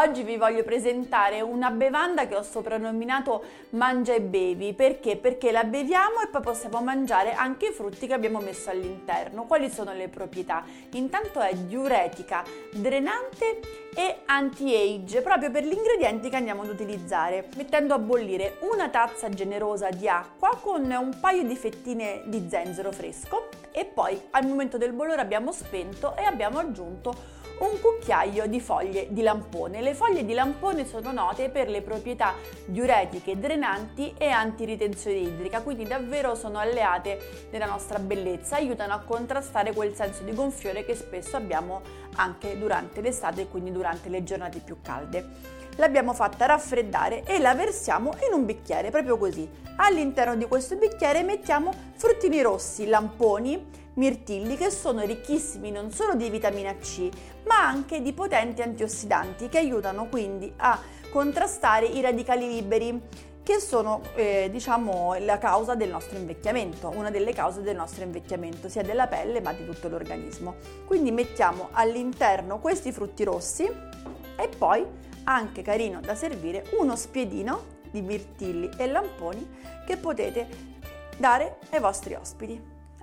Oggi vi voglio presentare una bevanda che ho soprannominato mangia e bevi. Perché? Perché la beviamo e poi possiamo mangiare anche i frutti che abbiamo messo all'interno. Quali sono le proprietà? Intanto è diuretica, drenante e anti-age, proprio per gli ingredienti che andiamo ad utilizzare. Mettendo a bollire una tazza generosa di acqua con un paio di fettine di zenzero fresco e poi al momento del bollore abbiamo spento e abbiamo aggiunto un cucchiaio di foglie di lampone. Le foglie di lampone sono note per le proprietà diuretiche, drenanti e antiritenzione idrica, quindi davvero sono alleate della nostra bellezza, aiutano a contrastare quel senso di gonfiore che spesso abbiamo anche durante l'estate e quindi durante le giornate più calde. L'abbiamo fatta raffreddare e la versiamo in un bicchiere, proprio così. All'interno di questo bicchiere mettiamo fruttini rossi, lamponi, mirtilli che sono ricchissimi non solo di vitamina C, ma anche di potenti antiossidanti che aiutano quindi a contrastare i radicali liberi che sono eh, diciamo la causa del nostro invecchiamento, una delle cause del nostro invecchiamento, sia della pelle ma di tutto l'organismo. Quindi mettiamo all'interno questi frutti rossi e poi anche carino da servire uno spiedino di mirtilli e lamponi che potete dare ai vostri ospiti.